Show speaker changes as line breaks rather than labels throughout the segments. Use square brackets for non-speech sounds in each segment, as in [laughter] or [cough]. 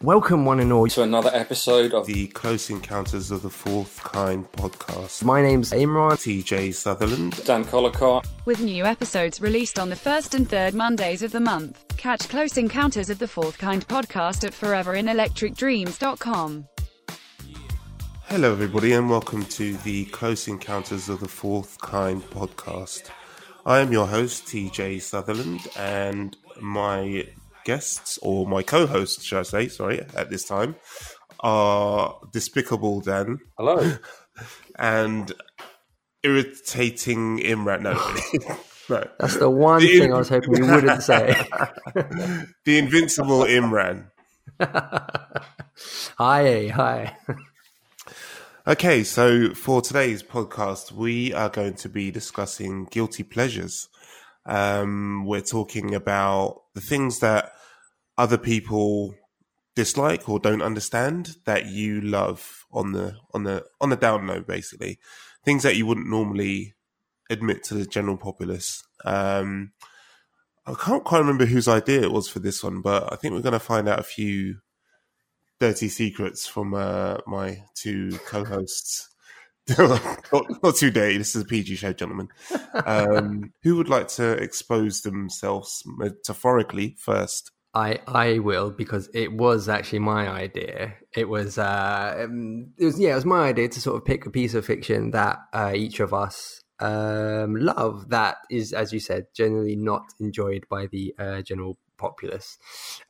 Welcome, one and all.
to another episode of
the Close Encounters of the Fourth Kind podcast.
My name's Imran.
TJ Sutherland.
Dan Collicott.
With new episodes released on the first and third Mondays of the month. Catch Close Encounters of the Fourth Kind podcast at foreverinelectricdreams.com.
Hello, everybody, and welcome to the Close Encounters of the Fourth Kind podcast. I am your host, TJ Sutherland, and my guests, or my co hosts, should I say, sorry, at this time, are Despicable Dan.
Hello. [laughs]
and irritating Imran. No, [laughs] no.
That's the one
The-
thing I was hoping you wouldn't say. [laughs]
the invincible Imran.
hi, hi.
Okay, so for today's podcast, we are going to be discussing guilty pleasures. Um, we're talking about the things that other people dislike or don't understand that you love on the on the on the down low, basically things that you wouldn't normally admit to the general populace. Um, I can't quite remember whose idea it was for this one, but I think we're going to find out a few dirty secrets from uh, my two co-hosts. [laughs] not, not too dirty. This is a PG show, gentlemen. [laughs] Um, who would like to expose themselves metaphorically first?
I I will because it was actually my idea. It was uh um, it was yeah, it was my idea to sort of pick a piece of fiction that uh, each of us um love that is as you said generally not enjoyed by the uh, general populace.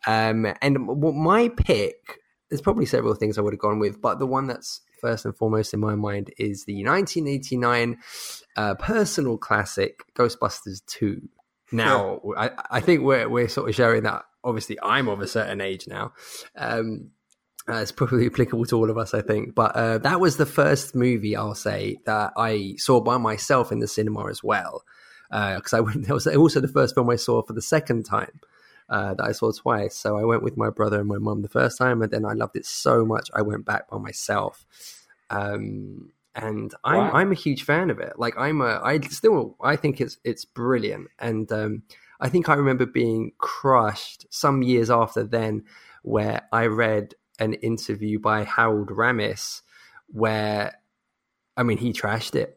Um and my pick there's probably several things I would have gone with, but the one that's first and foremost in my mind is the 1989 uh, personal classic Ghostbusters 2. Now, I, I think we're we're sort of sharing that. Obviously, I'm of a certain age now. Um, uh, it's probably applicable to all of us, I think. But uh, that was the first movie I'll say that I saw by myself in the cinema as well. Because I went, [laughs] that was also the first film I saw for the second time. Uh, that I saw twice. So I went with my brother and my mum the first time, and then I loved it so much I went back by myself. Um, and I'm
Wow.
I'm a huge fan of it. Like I'm a I still I think it's it's brilliant, and um, I think I remember being crushed some years after then, where I read an interview by Harold Ramis, where I mean he trashed it.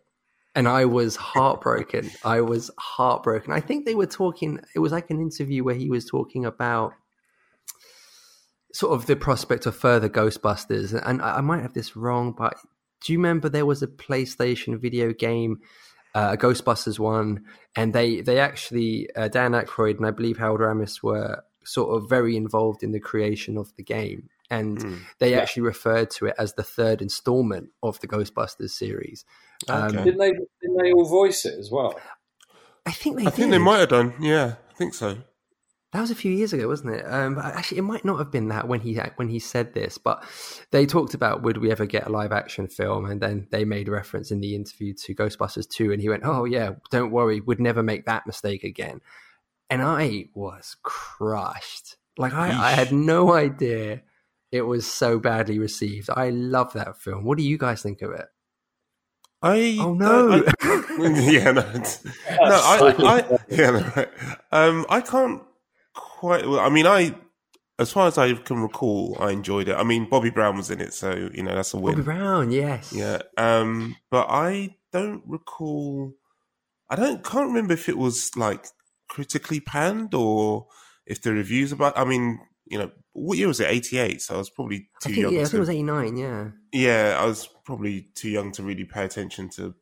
And I was heartbroken. I was heartbroken. I think they were talking. It was like an interview where he was talking about sort of the prospect of further Ghostbusters. And I, I might have this wrong, but do you remember there was a PlayStation video game, uh, a Ghostbusters one, and they they actually uh, Dan Aykroyd and I believe Harold Ramis were sort of very involved in the creation of the game, and
Hmm.
they
Yeah.
actually referred to it as the third installment of the Ghostbusters series. Um,
Okay.
Didn't they? Didn't they all voice it as well?
I think they
I think they might have done. Yeah, I think so.
That was a few years ago, wasn't it? Um, but actually, it might not have been that when he when he said this, but they talked about would we ever get a live action film, and then they made reference in the interview to Ghostbusters two, and he went, "Oh yeah, don't worry, would never make that mistake again." And I was crushed. Like I, I had no idea it was so badly received. I love that film. What do you guys think of it?
I
Oh, no.
I- [laughs] yeah, no, [laughs] no, I, I, yeah, no, right. um, I can't quite. Well, I mean, I, as far as I can recall, I enjoyed it. I mean, Bobby Brown was in it, so you know that's a win.
Bobby Brown, yes,
Yeah, um, but I don't recall. I don't can't remember if it was like critically panned or if the reviews about. I mean, you know, what year was it? Eighty eight. So I was probably too
think
young.
yeah, I
to,
think it was eighty nine. Yeah,
yeah, I was probably too young to really pay attention to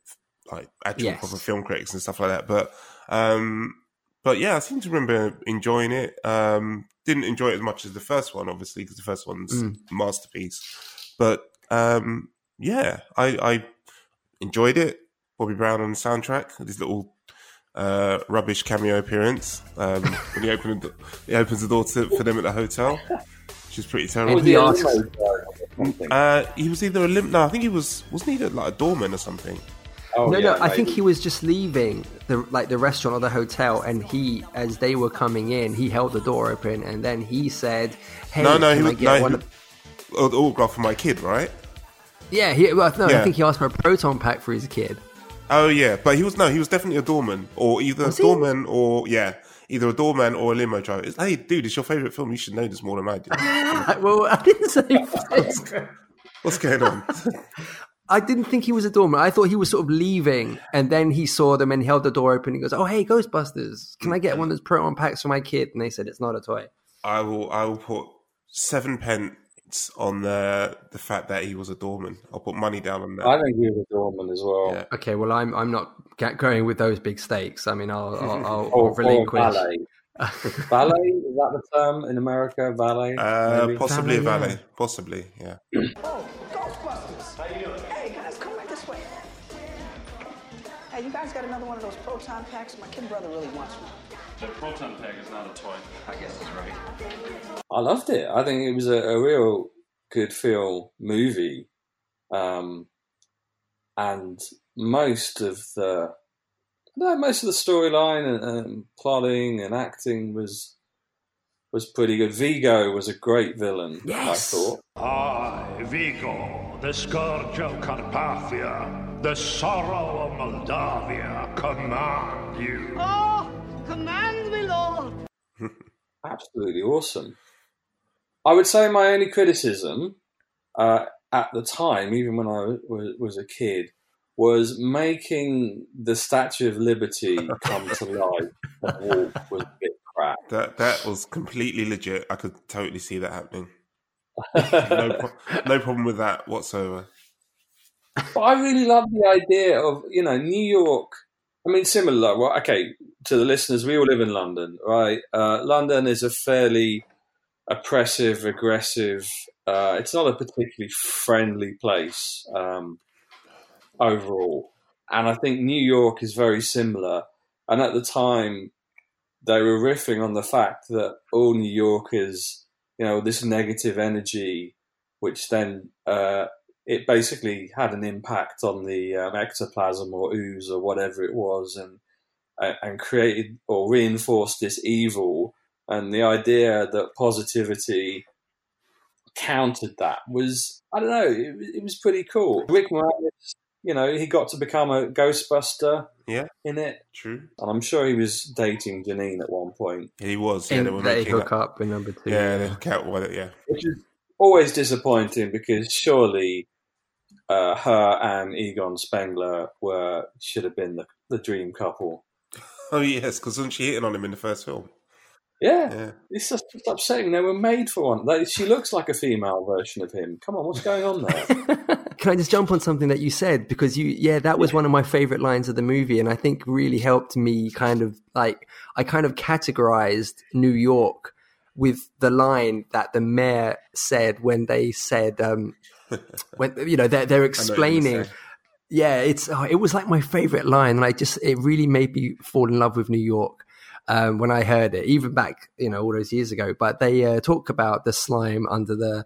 like actual
Yes.
proper film critics and stuff like that. But um but yeah, I seem to remember enjoying it. Um didn't enjoy it as much as the first one, obviously, because the first one's
Mm.
a masterpiece. But um yeah, I, I enjoyed it. Bobby Brown on the soundtrack, this little uh, rubbish cameo appearance um, [laughs] when he opened the, he opens the door to, for them at the hotel, which is pretty terrible.
And he
a
asks-
limo driver or something?
Uh, he was either a limp. No, I think he was. Wasn't he like a doorman or something?
Oh,
no,
yeah,
no. I think he was just leaving the like the restaurant or the hotel, and he, as they were coming in, he held the door open, and then he said, "Hey,
No, no, he
I
was.
get
No,
one
he,
of-"
the autograph for my kid, right?
Yeah, he, well, no, I think he asked for a proton pack for his kid.
Oh yeah, but he was no, he was definitely a doorman, or either
Was
a
he?
doorman or yeah. either a doorman or a limo driver. It's, hey, dude, it's your favorite film. You should know this more than I do. [laughs]
well, I didn't say. [laughs]
What's going on? [laughs]
I didn't think he was a doorman. I thought he was sort of leaving, and then he saw them and held the door open. He goes, "Oh, hey, Ghostbusters! Can I get one of those proton packs for my kid?" And they said it's not a toy.
I will. I will put seven pence on the the fact that he was a doorman. I'll put money down on that.
I think he was a doorman as well.
Yeah.
Okay, well, I'm I'm not ga- going with those big stakes. I mean, I'll I'll, I'll, I'll
Or, or
relinquish.
Ballet. [laughs] valet is that the term in America? Valet.
Uh,
maybe?
possibly a
Valet,
valet.
yeah.
Possibly, yeah. [clears throat]
Hey, you guys got another one of those proton packs? My kid brother really wants one.
The proton pack is not a toy. I guess that's right.
I loved it. I think it was a, a real good feel movie, um, and most of the no, most of the storyline and, and plotting and acting was was pretty good. Vigo was a great villain.
Yes!
I thought.
I, Vigo, the scourge of Carpathia, the sorrow of Moldavia, command you.
Oh, command me, Lord. [laughs]
absolutely awesome. I would say my only criticism uh, at the time, even when I was, was a kid, was making the Statue of Liberty come to [laughs] life and walk was a bit crap.
That that was completely legit. I could totally see that happening. [laughs] No, pro- no problem with that whatsoever.
But I really love the idea of you know New York. I mean, similar. Well, okay, to the listeners, we all live in London, right? Uh, London is a fairly oppressive, aggressive. Uh, it's not a particularly friendly place um, overall, and I think New York is very similar. And at the time, they were riffing on the fact that all New Yorkers, you know, this negative energy, which then uh, it basically had an impact on the um, ectoplasm or ooze or whatever it was, and and- and created or reinforced this evil. And the idea that positivity countered that was, I don't know, it, was- it was pretty cool. Rick Moranis, you know, he got to become a Ghostbuster
Yeah,
in it,
true.
and I'm sure he was dating Janine at one point,
He was. Yeah,
In,
they were
they hook
up.
up in number two.
Yeah, they hook out. Well, yeah.
which is always disappointing because surely uh, her and Egon Spengler were should have been the, the dream couple.
Oh yes, because wasn't she hitting on him in the first film?
Yeah,
Yeah.
it's just it's upsetting. They were made for one. They, she looks like a female version of him. Come on, what's going on there? [laughs]
Can I just jump on something that you said because you yeah that was one of my favorite lines of the movie and I think really helped me kind of like I kind of categorized New York with the line that the mayor said when they said um when you know they're, they're [laughs]
I know what you're
explaining yeah it's oh, it was like my favorite line and I just it really made me fall in love with New York um, when I heard it even back you know all those years ago. But they uh, talk about the slime under the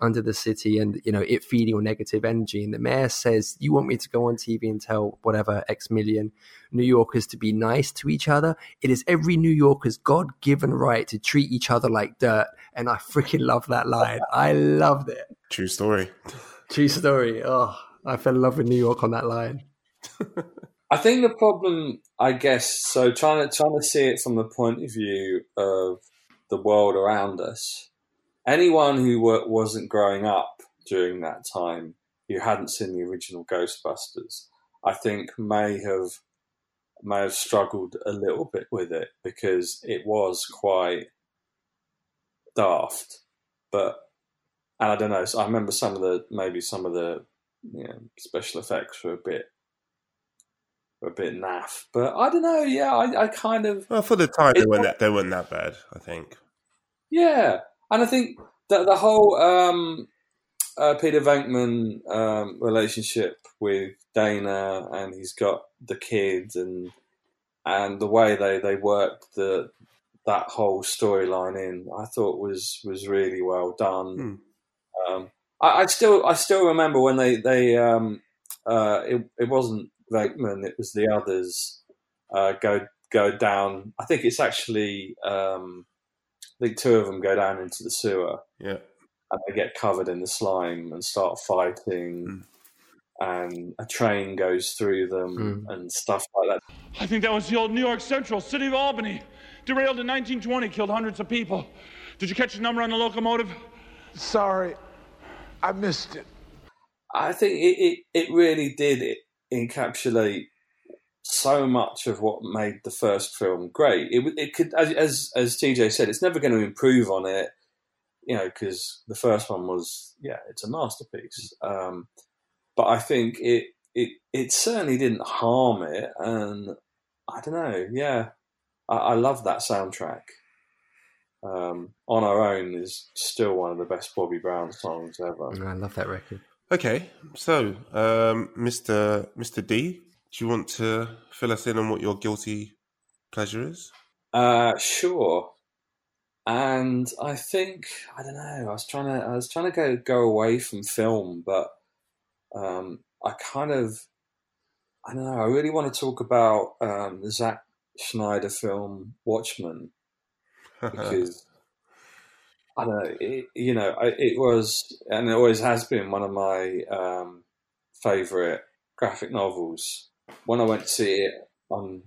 under the city and you know it feeding on negative energy. And the mayor says you want me to go on tv and tell whatever x million new yorkers to be nice to each other? It is every new yorker's god-given right to treat each other like dirt. And i freaking love that line. I loved it
True story.
true story oh i fell in love with new york on that line
I think the problem, I guess, so trying to trying to see it from the point of view of the world around us. Anyone who wa- wasn't growing up during that time, who hadn't seen the original Ghostbusters, I think may have may have struggled a little bit with it because it was quite daft. But and I don't know. So I remember some of the maybe some of the you know, special effects were a bit were a bit naff. But I don't know. Yeah, I, I kind of
Well, for the time, they weren't that they weren't that bad. I think.
yeah, and I think that the whole um, uh, Peter Venkman um, relationship with Dana, and he's got the kids, and and the way they they worked the that whole storyline in, I thought was was really well done. Um, I, I still I still remember when they they um, uh, it it wasn't Venkman, it was the others uh, go go down. I think it's actually um, I think two of them go down into the sewer
Yeah.
and they get covered in the slime and start fighting. And a train goes through them and stuff like that.
I think that was the old New York Central, City of Albany.
Derailed in 1920, killed hundreds of people. Did you catch the number on the locomotive?
Sorry, I missed it.
I think it, it, it really did encapsulate so much of what made the first film great. It, it could, as, as as TJ said, it's never going to improve on it, you know, because the first one was, yeah, it's a masterpiece. Um, but I think it it it certainly didn't harm it, and I don't know, yeah, I, I love that soundtrack. Um, on our own is still one of the best Bobby Brown songs ever.
I love that record.
Okay, so um, Mr. Mr. D, do you want to fill us in on what your guilty pleasure is?
Uh, sure. And I think I don't know. I was trying to I was trying to go go away from film, but um, I kind of I don't know. I really want to talk about um, the Zack Snyder film Watchmen because [laughs] I don't know. It, you know, I, it was and it always has been one of my um, favorite graphic novels. When I went to see it on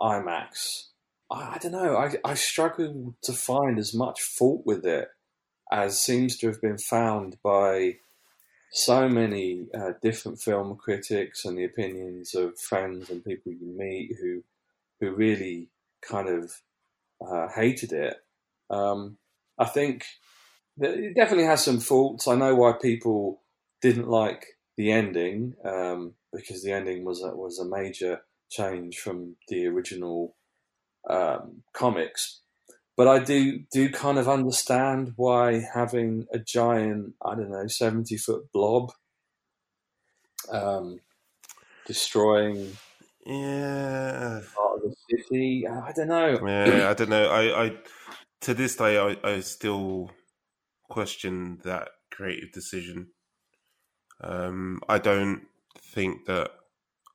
IMAX, I, I don't know. I, I struggled to find as much fault with it as seems to have been found by so many uh, different film critics and the opinions of friends and people you meet who who really kind of uh, hated it. Um, I think it definitely has some faults. I know why people didn't like the ending um, because the ending was a, was a major change from the original um, comics. But I do do kind of understand why having a giant, I don't know, seventy foot blob um, destroying
Yeah,
part of the city. I don't know.
yeah. I [coughs] don't know. I, I to this day, I, I still question that creative decision. Um, I don't think that.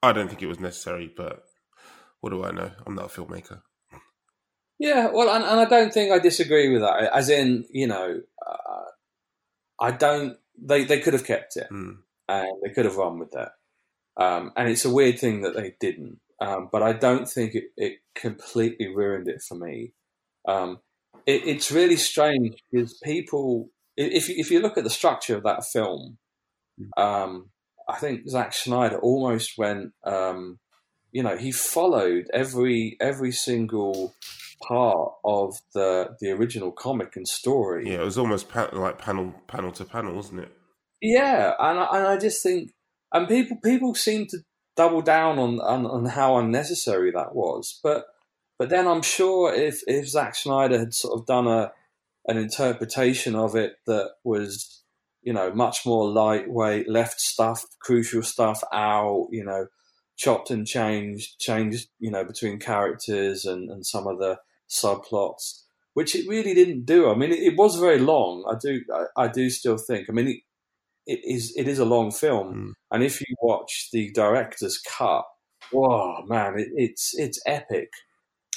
I don't think it was necessary, but what do I know? I'm not a filmmaker.
Yeah, well, and, and I don't think I disagree with that. As in, you know, uh, I don't. They they could have kept it,
Mm.
and they could have run with that. Um, and it's a weird thing that they didn't. Um, but I don't think it, it completely ruined it for me. Um, it, it's really strange because people, if you- if you look at the structure of that film, um, I think Zack Snyder almost went. Um, you know, he followed every every single part of the the original comic and story.
Yeah, it was almost like panel panel to panel, wasn't it?
Yeah, and I, and I just think, and people people seem to double down on, on on how unnecessary that was. But but then I'm sure if if Zack Snyder had sort of done a an interpretation of it that was you know much more lightweight, left stuff, crucial stuff out, you know, chopped and changed, changed you know between characters and and some of the subplots. Which it really didn't do. I mean, it, it was very long. I do, I, I do still think. I mean, it, it is it is a long film, and if you watch the director's cut, whoa, man, it, it's it's epic.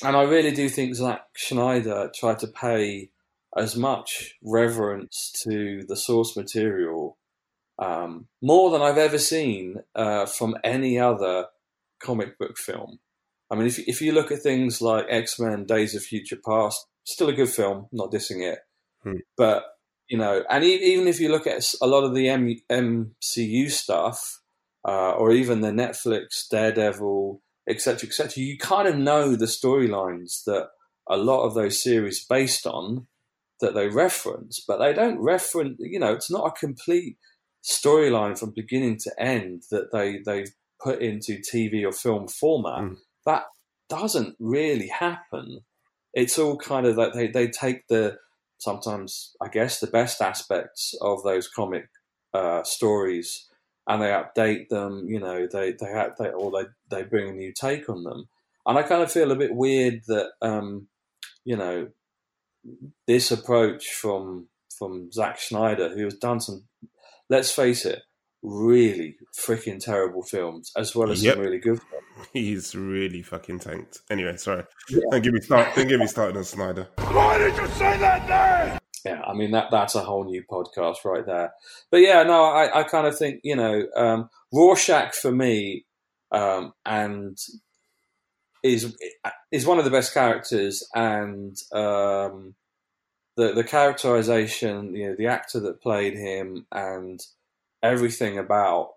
And I really do think Zack Snyder tried to pay as much reverence to the source material, um, more than I've ever seen uh, from any other comic book film. I mean, if if you look at things like X Men: Days of Future Past, still a good film, not dissing it,
Hmm.
but you know, and even if you look at a lot of the M- MCU stuff, uh, or even the Netflix Daredevil, etc., etc., you kind of know the storylines that a lot of those series based on that they reference, but they don't reference. You know, it's not a complete storyline from beginning to end that they they've put into TV or film format. That doesn't really happen. It's all kind of like they they take the sometimes I guess the best aspects of those comic uh, stories and they update them. You know, they they update or they they bring a new take on them. And I kind of feel a bit weird that um, you know this approach from from Zack Snyder, who has done some, let's face it, really freaking terrible films as well as
Yep.
some really good films. [laughs]
He's really fucking tanked. Anyway, sorry.
Yeah.
Don't get me start. Don't get me started on Snyder.
Why did you say that name?
Yeah, I mean that that's a whole new podcast right there. But yeah, no, I, I kind of think you know um, Rorschach for me, um, and is is one of the best characters, and um, the the characterization, you know, the actor that played him, and everything about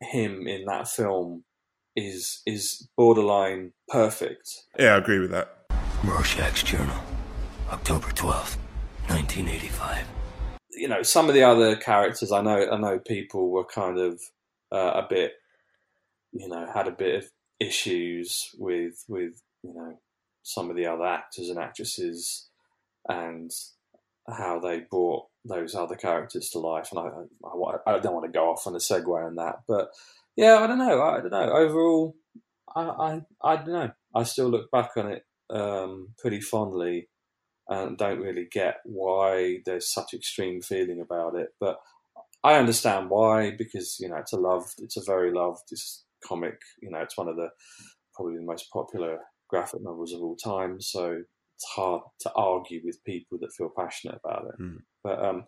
him in that film is is borderline perfect.
Yeah, I agree with that.
Rorschach's Journal, October twelfth, nineteen eighty five.
You know, some of the other characters, I know, I know people were kind of uh, a bit, you know, had a bit of issues with with you know some of the other actors and actresses and how they brought those other characters to life. And I, I, I don't want to go off on a segue on that, but yeah, I don't know. I don't know. Overall, I, I, I don't know. I still look back on it um, pretty fondly and don't really get why there's such extreme feeling about it. But I understand why because you know it's a loved, it's a very loved comic. You know, it's one of the probably the most popular graphic novels of all time. So it's hard to argue with people that feel passionate about it.
Mm.
But um,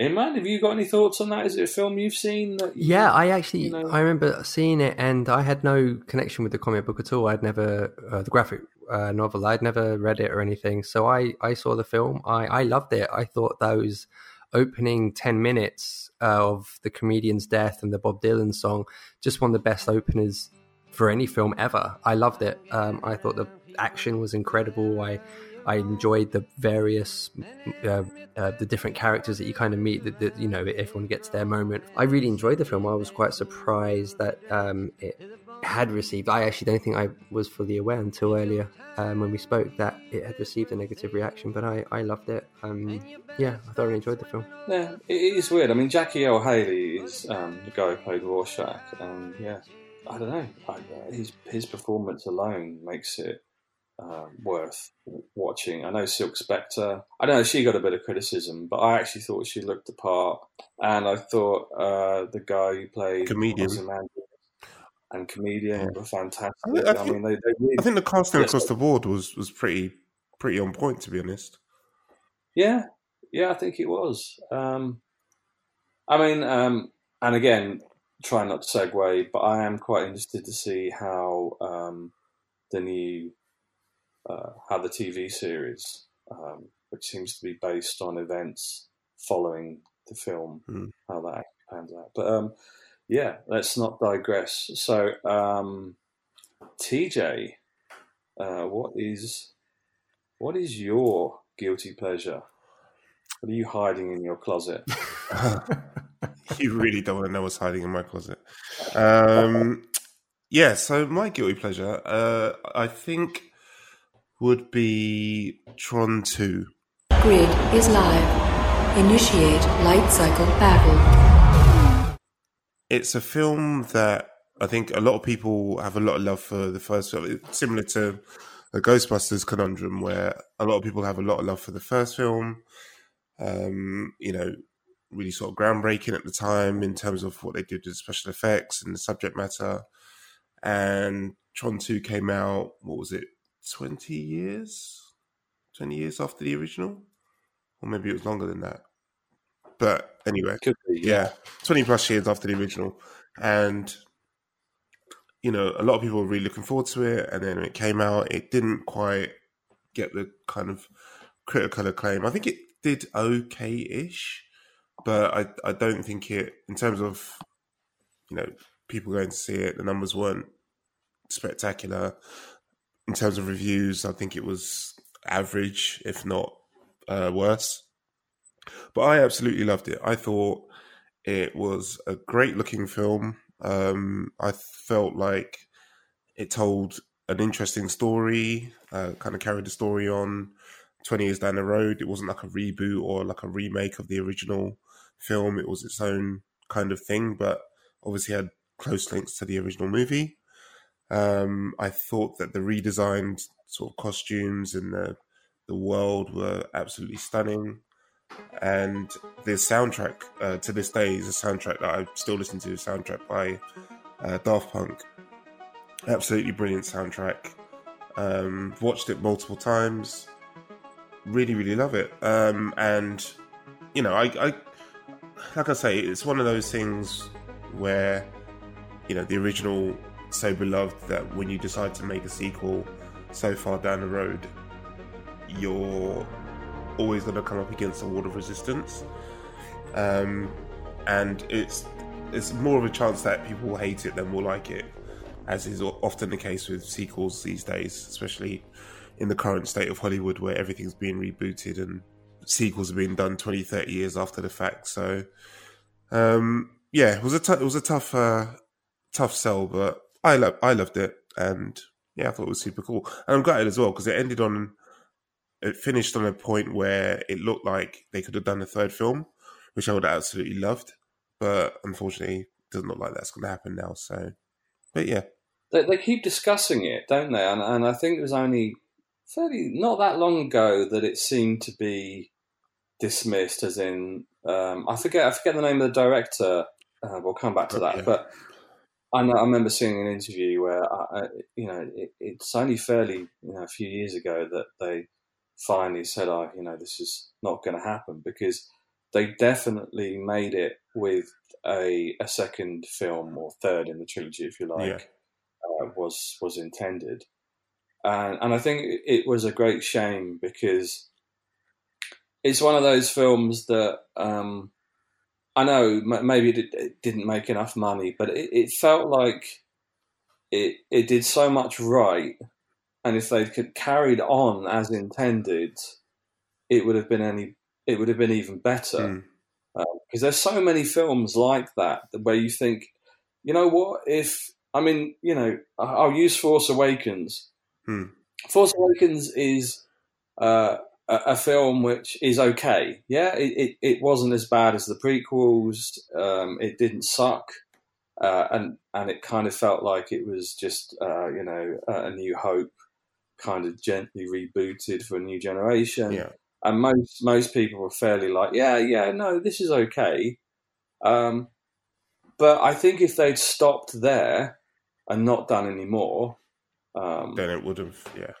Imran, have you got any thoughts on that? Is it a film you've seen? You,
yeah, I actually
you know?
I remember seeing it, and I had no connection with the comic book at all. I'd never uh, the graphic uh, novel. I'd never read it or anything. So I I saw the film. I I loved it. I thought those opening 10 minutes uh, of the comedian's death and the Bob Dylan song just one of the best openers for any film ever. I loved it. Um, I thought the action was incredible. I I enjoyed the various uh, uh, the different characters that you kind of meet. That, that, you know everyone gets their moment. I really enjoyed the film. I was quite surprised that um, it had received. I actually don't think I was fully aware until earlier um, when we spoke that it had received a negative reaction. But I, I loved it. Um, yeah, I thoroughly enjoyed the film.
Yeah, it is weird. I mean, Jackie Earle Haley is um, the guy who played Rorschach, and yeah, I don't know. I, uh, his his performance alone makes it uh, worth watching. I know Silk Spectre. I don't know. She got a bit of criticism, but I actually thought she looked the part, and I thought uh, the guy who played
Comedian.
and comedian
Yeah.
were fantastic.
I think-
I,
I think-
mean, they, they really,
I think the casting
Yes.
across the board was was pretty pretty on point, to be honest.
Yeah, yeah, I think it was. Um, I mean, um, and again, try not to segue, but I am quite interested to see how um, the new, uh, how the TV series, um, which seems to be based on events following the film,
Hmm.
how that actually pans out. But um, yeah, let's not digress. So, um, TJ, uh, what is what is your guilty pleasure? What are you hiding in your closet? [laughs] [laughs]
you really don't want to know what's hiding in my closet. Um, yeah, so my guilty pleasure, uh, I think, would be Tron 2.
Grid is live. Initiate light cycle battle.
It's a film that I think a lot of people have a lot of love for the first film. It's similar to the Ghostbusters conundrum, where a lot of people have a lot of love for the first film. Um, you know, really sort of groundbreaking at the time in terms of what they did with special effects and the subject matter. And Tron 2 came out, what was it, 20 years? 20 years after the original? Or maybe it was longer than that. But anyway,
be,
yeah, 20 plus years after the original. And, you know, a lot of people were really looking forward to it. And then when it came out, it didn't quite get the kind of critical acclaim. I think it did okay ish, but I, I don't think it, in terms of, you know, people going to see it, the numbers weren't spectacular. In terms of reviews, I think it was average, if not uh, worse. But I absolutely loved it. I thought it was a great looking film. Um, I felt like it told an interesting story, uh, kind of carried the story on 20 years down the road. It wasn't like a reboot or like a remake of the original film. It was its own kind of thing, but obviously had close links to the original movie. Um, I thought that the redesigned sort of costumes and the the world were absolutely stunning, and the soundtrack uh, to this day is a soundtrack that I still listen to. A soundtrack by uh, Daft Punk, absolutely brilliant soundtrack. Um, watched it multiple times. Really, really love it. Um, and you know, I, I like I say, it's one of those things where you know the original so beloved that when you decide to make a sequel so far down the road, you're always going to come up against a wall of resistance. Um, and it's it's more of a chance that people will hate it than will like it, as is often the case with sequels these days, especially in the current state of Hollywood where everything's being rebooted and sequels are being done 20, 30 years after the fact. So, um, yeah, it was a t- it was a tough uh, tough sell, but I lo- I loved it, and yeah, I thought it was super cool, and I'm gutted as well because it ended on it finished on a point where it looked like they could have done a third film, which I would have absolutely loved, but unfortunately, it doesn't look like that's going to happen now. So, but yeah,
they, they keep discussing it, don't they? And, and I think it was only fairly not that long ago that it seemed to be dismissed, as in um, I forget I forget the name of the director. Uh, we'll come back to that, yeah. but I, know, I remember seeing an interview where I, you know it, it's only fairly you know a few years ago that they finally said, "Oh, you know, this is not going to happen," because they definitely made it with a a second film or third in the trilogy, if you like, yeah. uh, was was intended, and and I think it was a great shame because it's one of those films that um, I know maybe it, didn't make enough money, but it, it felt like it it did so much right and if they could carried on as intended, it would have been any it would have been even better. Mm. Uh, because there's so many films like that where you think, you know what? If I mean, you know, I'll use Force Awakens.
Hmm.
Force Awakens is uh, a, a, film which is okay. Yeah, it, it, it, wasn't as bad as the prequels. Um, it didn't suck, uh, and and it kind of felt like it was just uh, you know a New Hope kind of gently rebooted for a new generation.
Yeah.
And most most people were fairly like, yeah, yeah, no, this is okay. Um, but I think if they'd stopped there and not done any more, um,
then it would have, yeah,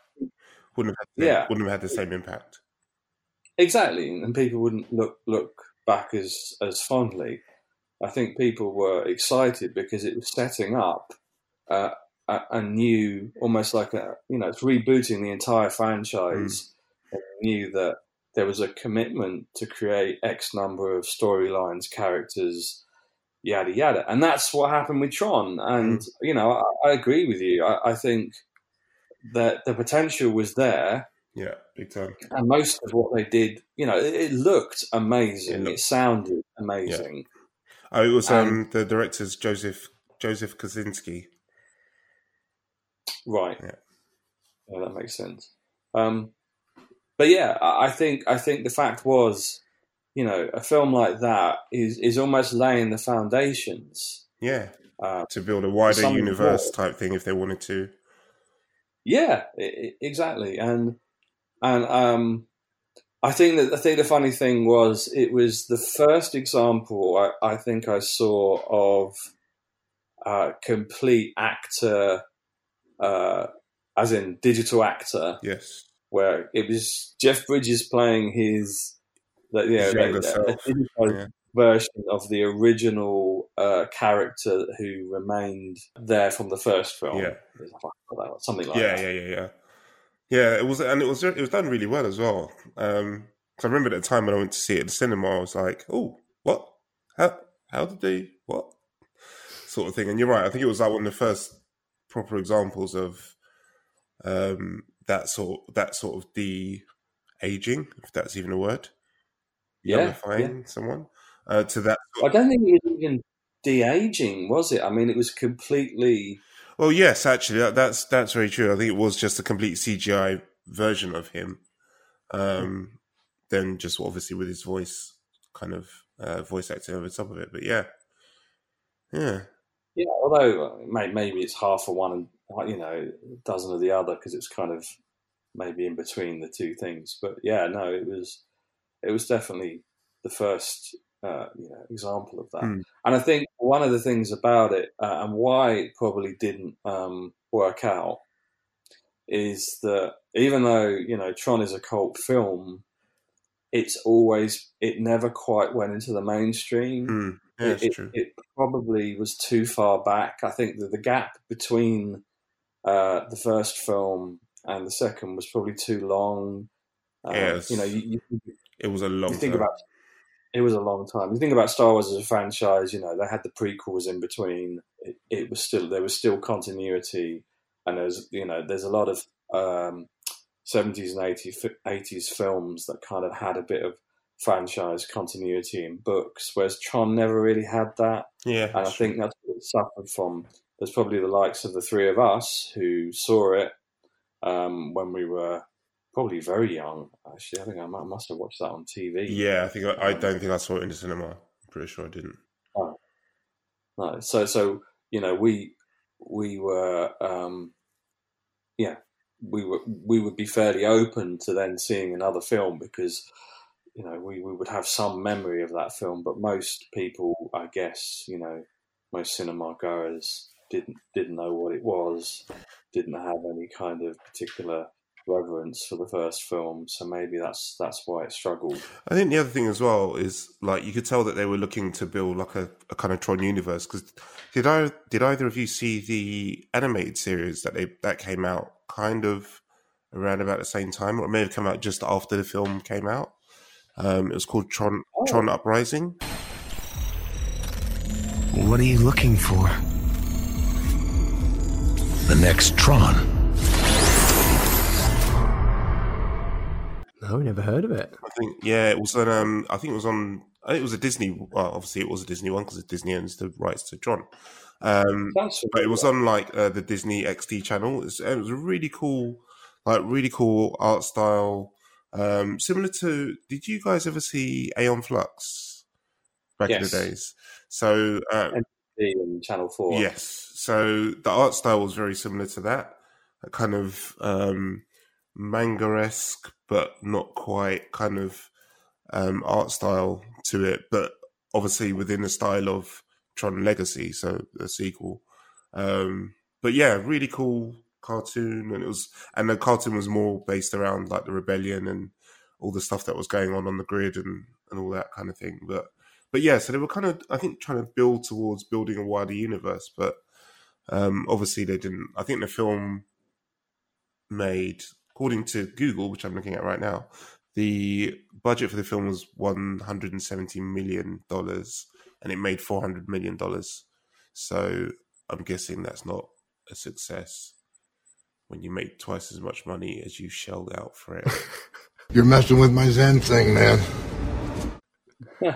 wouldn't have, had, yeah, wouldn't have had the same impact.
Exactly, and people wouldn't look look back as as fondly. I think people were excited because it was setting up uh, a, a, new, almost like a, you know, it's rebooting the entire franchise. Mm. And knew that there was a commitment to create X number of storylines, characters, yada yada, and that's what happened with Tron. And mm. you know, I, I, agree with you. I, I, think that the potential was there.
Yeah, big time.
And most of what they did, you know, it, it looked amazing. It, looked, it, sounded amazing. Yeah.
Oh, it was um, the director's Joseph Joseph Kosinski.
Right. Yeah. yeah that makes sense. Um, but yeah, I think I think the fact was, you know, a film like that is is almost laying the foundations.
Yeah. Uh, to build a wider universe more. type thing, if they wanted to.
Yeah, it, exactly, and and um, I think that I think the funny thing was it was the first example I, I think I saw of uh, complete actor uh, as in digital actor.
Yes.
Where it was Jeff Bridges playing his, you know, a, a yeah. Version of the original uh, character who remained there from the first film.
Yeah.
Something like
yeah,
that.
Yeah, yeah, yeah, yeah. it was, and it was, it was done really well as well. Um, I remember at the time when I went to see it at the cinema, I was like, "Oh, what? How? How did they? What?" Sort of thing. And you're right. I think it was like one of the first proper examples of um, that sort that sort of the aging, if that's even a word.
Yeah,
yeah. someone uh, to that.
I don't think it was even de aging, was it? I mean, it was completely.
Well, yes, actually, that, that's that's very true. I think it was just a complete CGI version of him. Um, then just obviously with his voice, kind of uh, voice acting over top of it. But yeah, yeah.
Yeah, although uh, maybe it's half of one and uh, you know a dozen of the other because it's kind of maybe in between the two things. But yeah, no, it was it was definitely the first uh, you know example of that. Mm. And I think one of the things about it uh, and why it probably didn't um, work out is that even though you know Tron is a cult film, it's always it never quite went into the mainstream.
Mm Yeah,
it, it, it probably was too far back. I think that the gap between uh, the first film and the second was probably too long. Um,
Yes.
you know, you, you,
It was a long
you think
time.
about it was a long time. You think about Star Wars as a franchise. You know, they had the prequels in between. It, it was still there was still continuity, and there's you know there's a lot of um, 70s and 80s, 80s films that kind of had a bit of franchise continuity in books, whereas Tron never really had that.
yeah,
And I think that's what it suffered from. There's probably the likes of the three of us who saw it um, when we were probably very young. Actually, I think I must have watched that on TV.
Yeah, I think I, I don't think I saw it in the cinema. I'm pretty sure I didn't.
No, so so you know we we were um, yeah we were we would be fairly open to then seeing another film because you know we, we would have some memory of that film, but most people, I guess, you know, most cinema goers didn't didn't know what it was, didn't have any kind of particular reverence for the first film, so maybe that's that's why it struggled.
I think the other thing as well is like you could tell that they were looking to build like a, a kind of Tron universe. Because did I did either of you see the animated series that they that came out kind of around about the same time, or it may have come out just after the film came out? Um, it was called Tron Tron Uprising.
What are you looking for? The next Tron.
No, never heard of it.
I think yeah, it was on. Um, I think it was on. I think it was a Disney. Well, obviously it was a Disney one because Disney owns the rights to Tron. Um, but it was on like uh, the Disney XD channel. It was, it was a really cool, like really cool art style. Um, similar to, did you guys ever see Aeon Flux back in the days? So uh,
in Channel Four.
Yes. So the art style was very similar to that. A kind of um, manga esque, but not quite kind of um, art style to it, but obviously within the style of Tron Legacy, so the sequel. Um, but yeah, really cool cartoon, and it was, and the cartoon was more based around like the rebellion and all the stuff that was going on on the grid and and all that kind of thing. But but yeah, so they were kind of I think trying to build towards building a wider universe, but um, obviously they didn't. I think the film made, according to Google, which I'm looking at right now, the budget for the film was 170 million dollars, and it made 400 million dollars. So I'm guessing that's not a success when you make twice as much money as you shelled out for it. [laughs]
You're messing with my Zen thing, man. [laughs]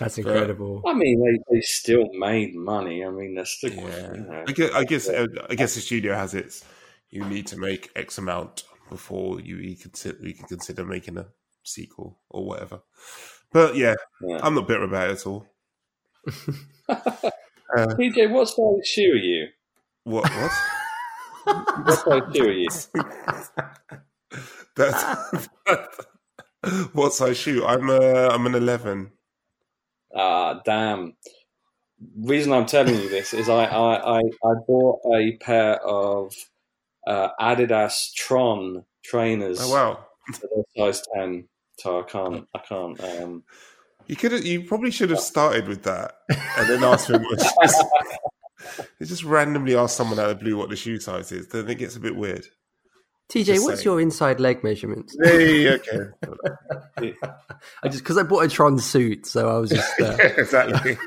That's incredible.
I mean, they, they still made money. I mean, they're still.
Yeah,
You know,
I guess I guess, uh, I guess the studio has its. You need to make X amount before you you consider you can consider making a sequel or whatever. But yeah,
Yeah.
I'm not bitter about it at all. [laughs] Uh,
TJ, what size shoe are you?
what what? [laughs]
What size shoe are you? [laughs]
That's what size shoe? I'm uh, I'm an eleven.
Ah, damn. Reason I'm telling you this is I, I, I, I bought a pair of uh, Adidas Tron trainers.
Oh wow!
They're size ten, so I can't. I can't. Um,
You could have, you probably should have started with that and then asked him. [laughs] you just randomly ask someone out of the blue what the shoe size is. Then it gets a bit weird.
TJ,
Just
what's
saying.
your inside leg measurements?
Hey, okay, [laughs]
I just because I bought a Tron suit, so I was just uh, [laughs]
exactly.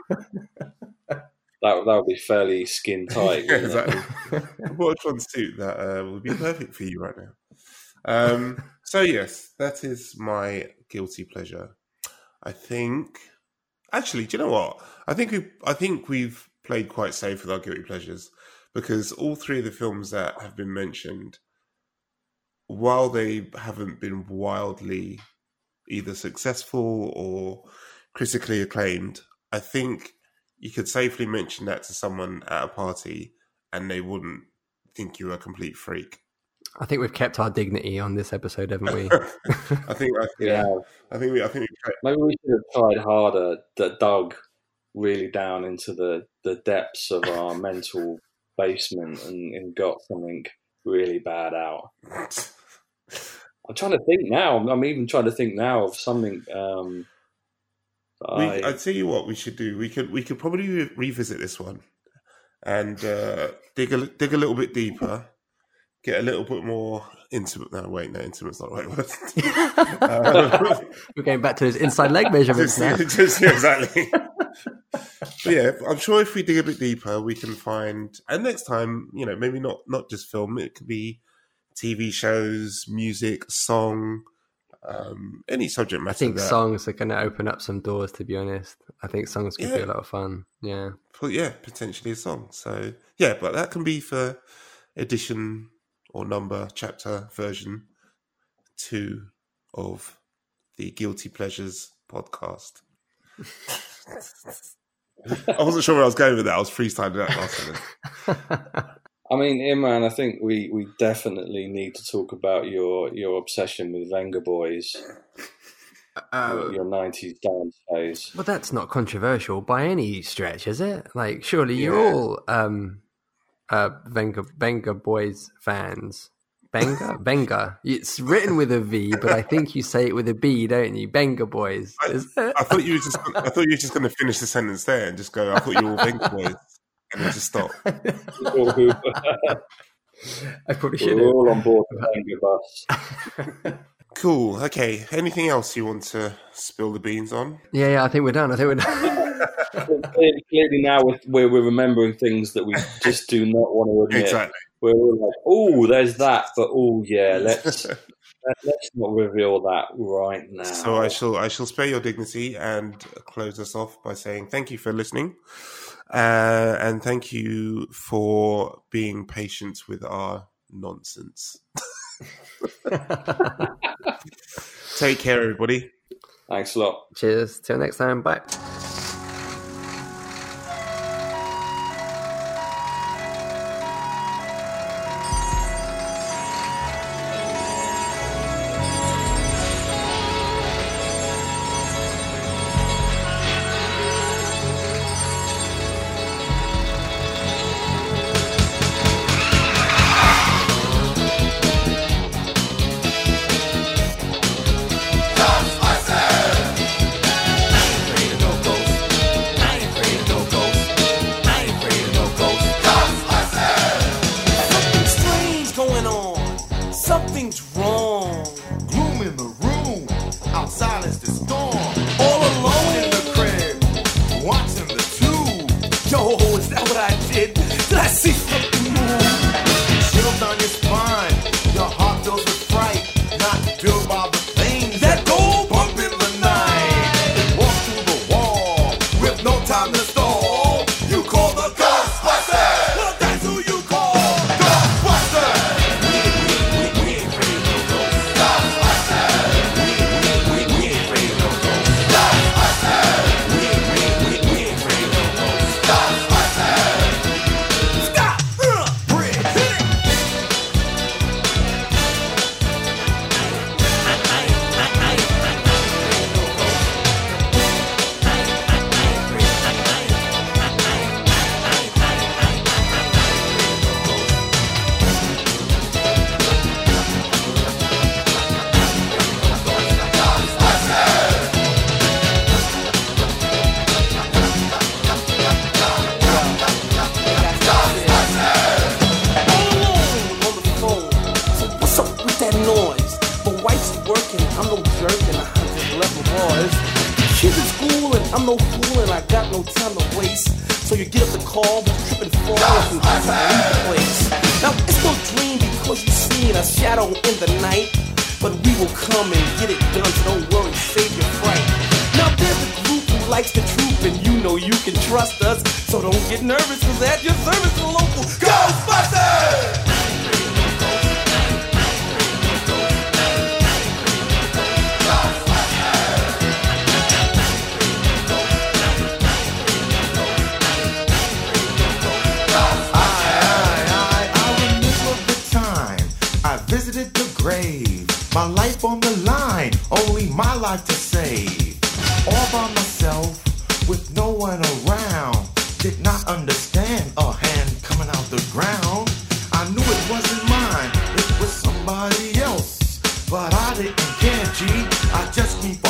That that would be fairly skin [laughs] tight.
Yeah, exactly. [laughs] What a suit that uh, would be perfect for you right now. Um, so yes, that is my guilty pleasure. I think. Actually, do you know what? I think we I think we've played quite safe with our guilty pleasures because all three of the films that have been mentioned, while they haven't been wildly either successful or critically acclaimed, I think you could safely mention that to someone at a party and they wouldn't think you're a complete freak.
I think we've kept our dignity on this episode, haven't we? [laughs]
I think I,
Yeah.
I think we I think we
Maybe we should have tried harder. That dug really down into the, the depths of our [laughs] mental basement and, and got something really bad out. [laughs] I'm trying to think now. I'm even trying to think now of something. Um,
We,
I,
I tell you what, we should do. We could we could probably re- revisit this one and uh, dig a dig a little bit deeper, get a little bit more intimate. No, wait, no, intimate's not the right word. Um, [laughs]
We're going back to those inside leg measurements now. [laughs]
just, just- yeah, exactly. but yeah, I'm sure if we dig a bit deeper, we can find. And next time, you know, maybe not not just film. It could be TV shows, music, song, um, any subject matter.
I think
that,
songs are going to open up some doors. To be honest, I think songs could be a lot of fun. Yeah.
Well, yeah, potentially a song. So yeah, but that can be for edition or number, chapter, version two of the Guilty Pleasures podcast. [laughs] I wasn't sure where I was going with that. I was freestyling that last minute. [laughs]
I mean, Imran, I think we, we definitely need to talk about your your obsession with Venga Boys, your, your 90s dance phase.
Well, that's not controversial by any stretch, is it? Like, surely you're
Yeah.
all um, uh, Venga Venga Boys fans. Benga, Benga. [laughs] It's written with a V, but I think you say it with a B, don't you? Benga Boys.
I,
Is it?
I thought you were just. I thought you were just going to finish the sentence there and just go. I thought you were all Venga boys, and then just stop.
We're [laughs]
I probably should
all on board the Venga bus. [laughs]
Cool. Okay. Anything else you want to spill the beans on?
Yeah, yeah. I think we're done. I think we're done. [laughs]
clearly, clearly now we're, we're, we're remembering things that we just do not want to admit.
Exactly.
We're all like, oh, there's that, but oh, yeah, let's let- let's not reveal that right now.
So I shall I shall spare your dignity and close us off by saying thank you for listening, uh, and thank you for being patient with our nonsense. [laughs] Take care, everybody.
Thanks a lot.
Cheers. Till next time. Bye.
Did? I'm no jerk and I just left my boys. The kids in school and I'm no fool and I got no time to waste. So you get up the call, but trip and fall ah, and try to leave place. Now it's no dream because you seen a shadow in the night. But we will come and get it done, so don't worry, save your fright. Now there's a group who likes the truth and you know you can trust us. So don't get nervous, cause at your service, the local Ghostbusters!
My life on the line, only my life to save. All by myself, with no one around. Did not understand a hand coming out the ground. I knew it wasn't mine, it was somebody else. But I didn't care, G. I just need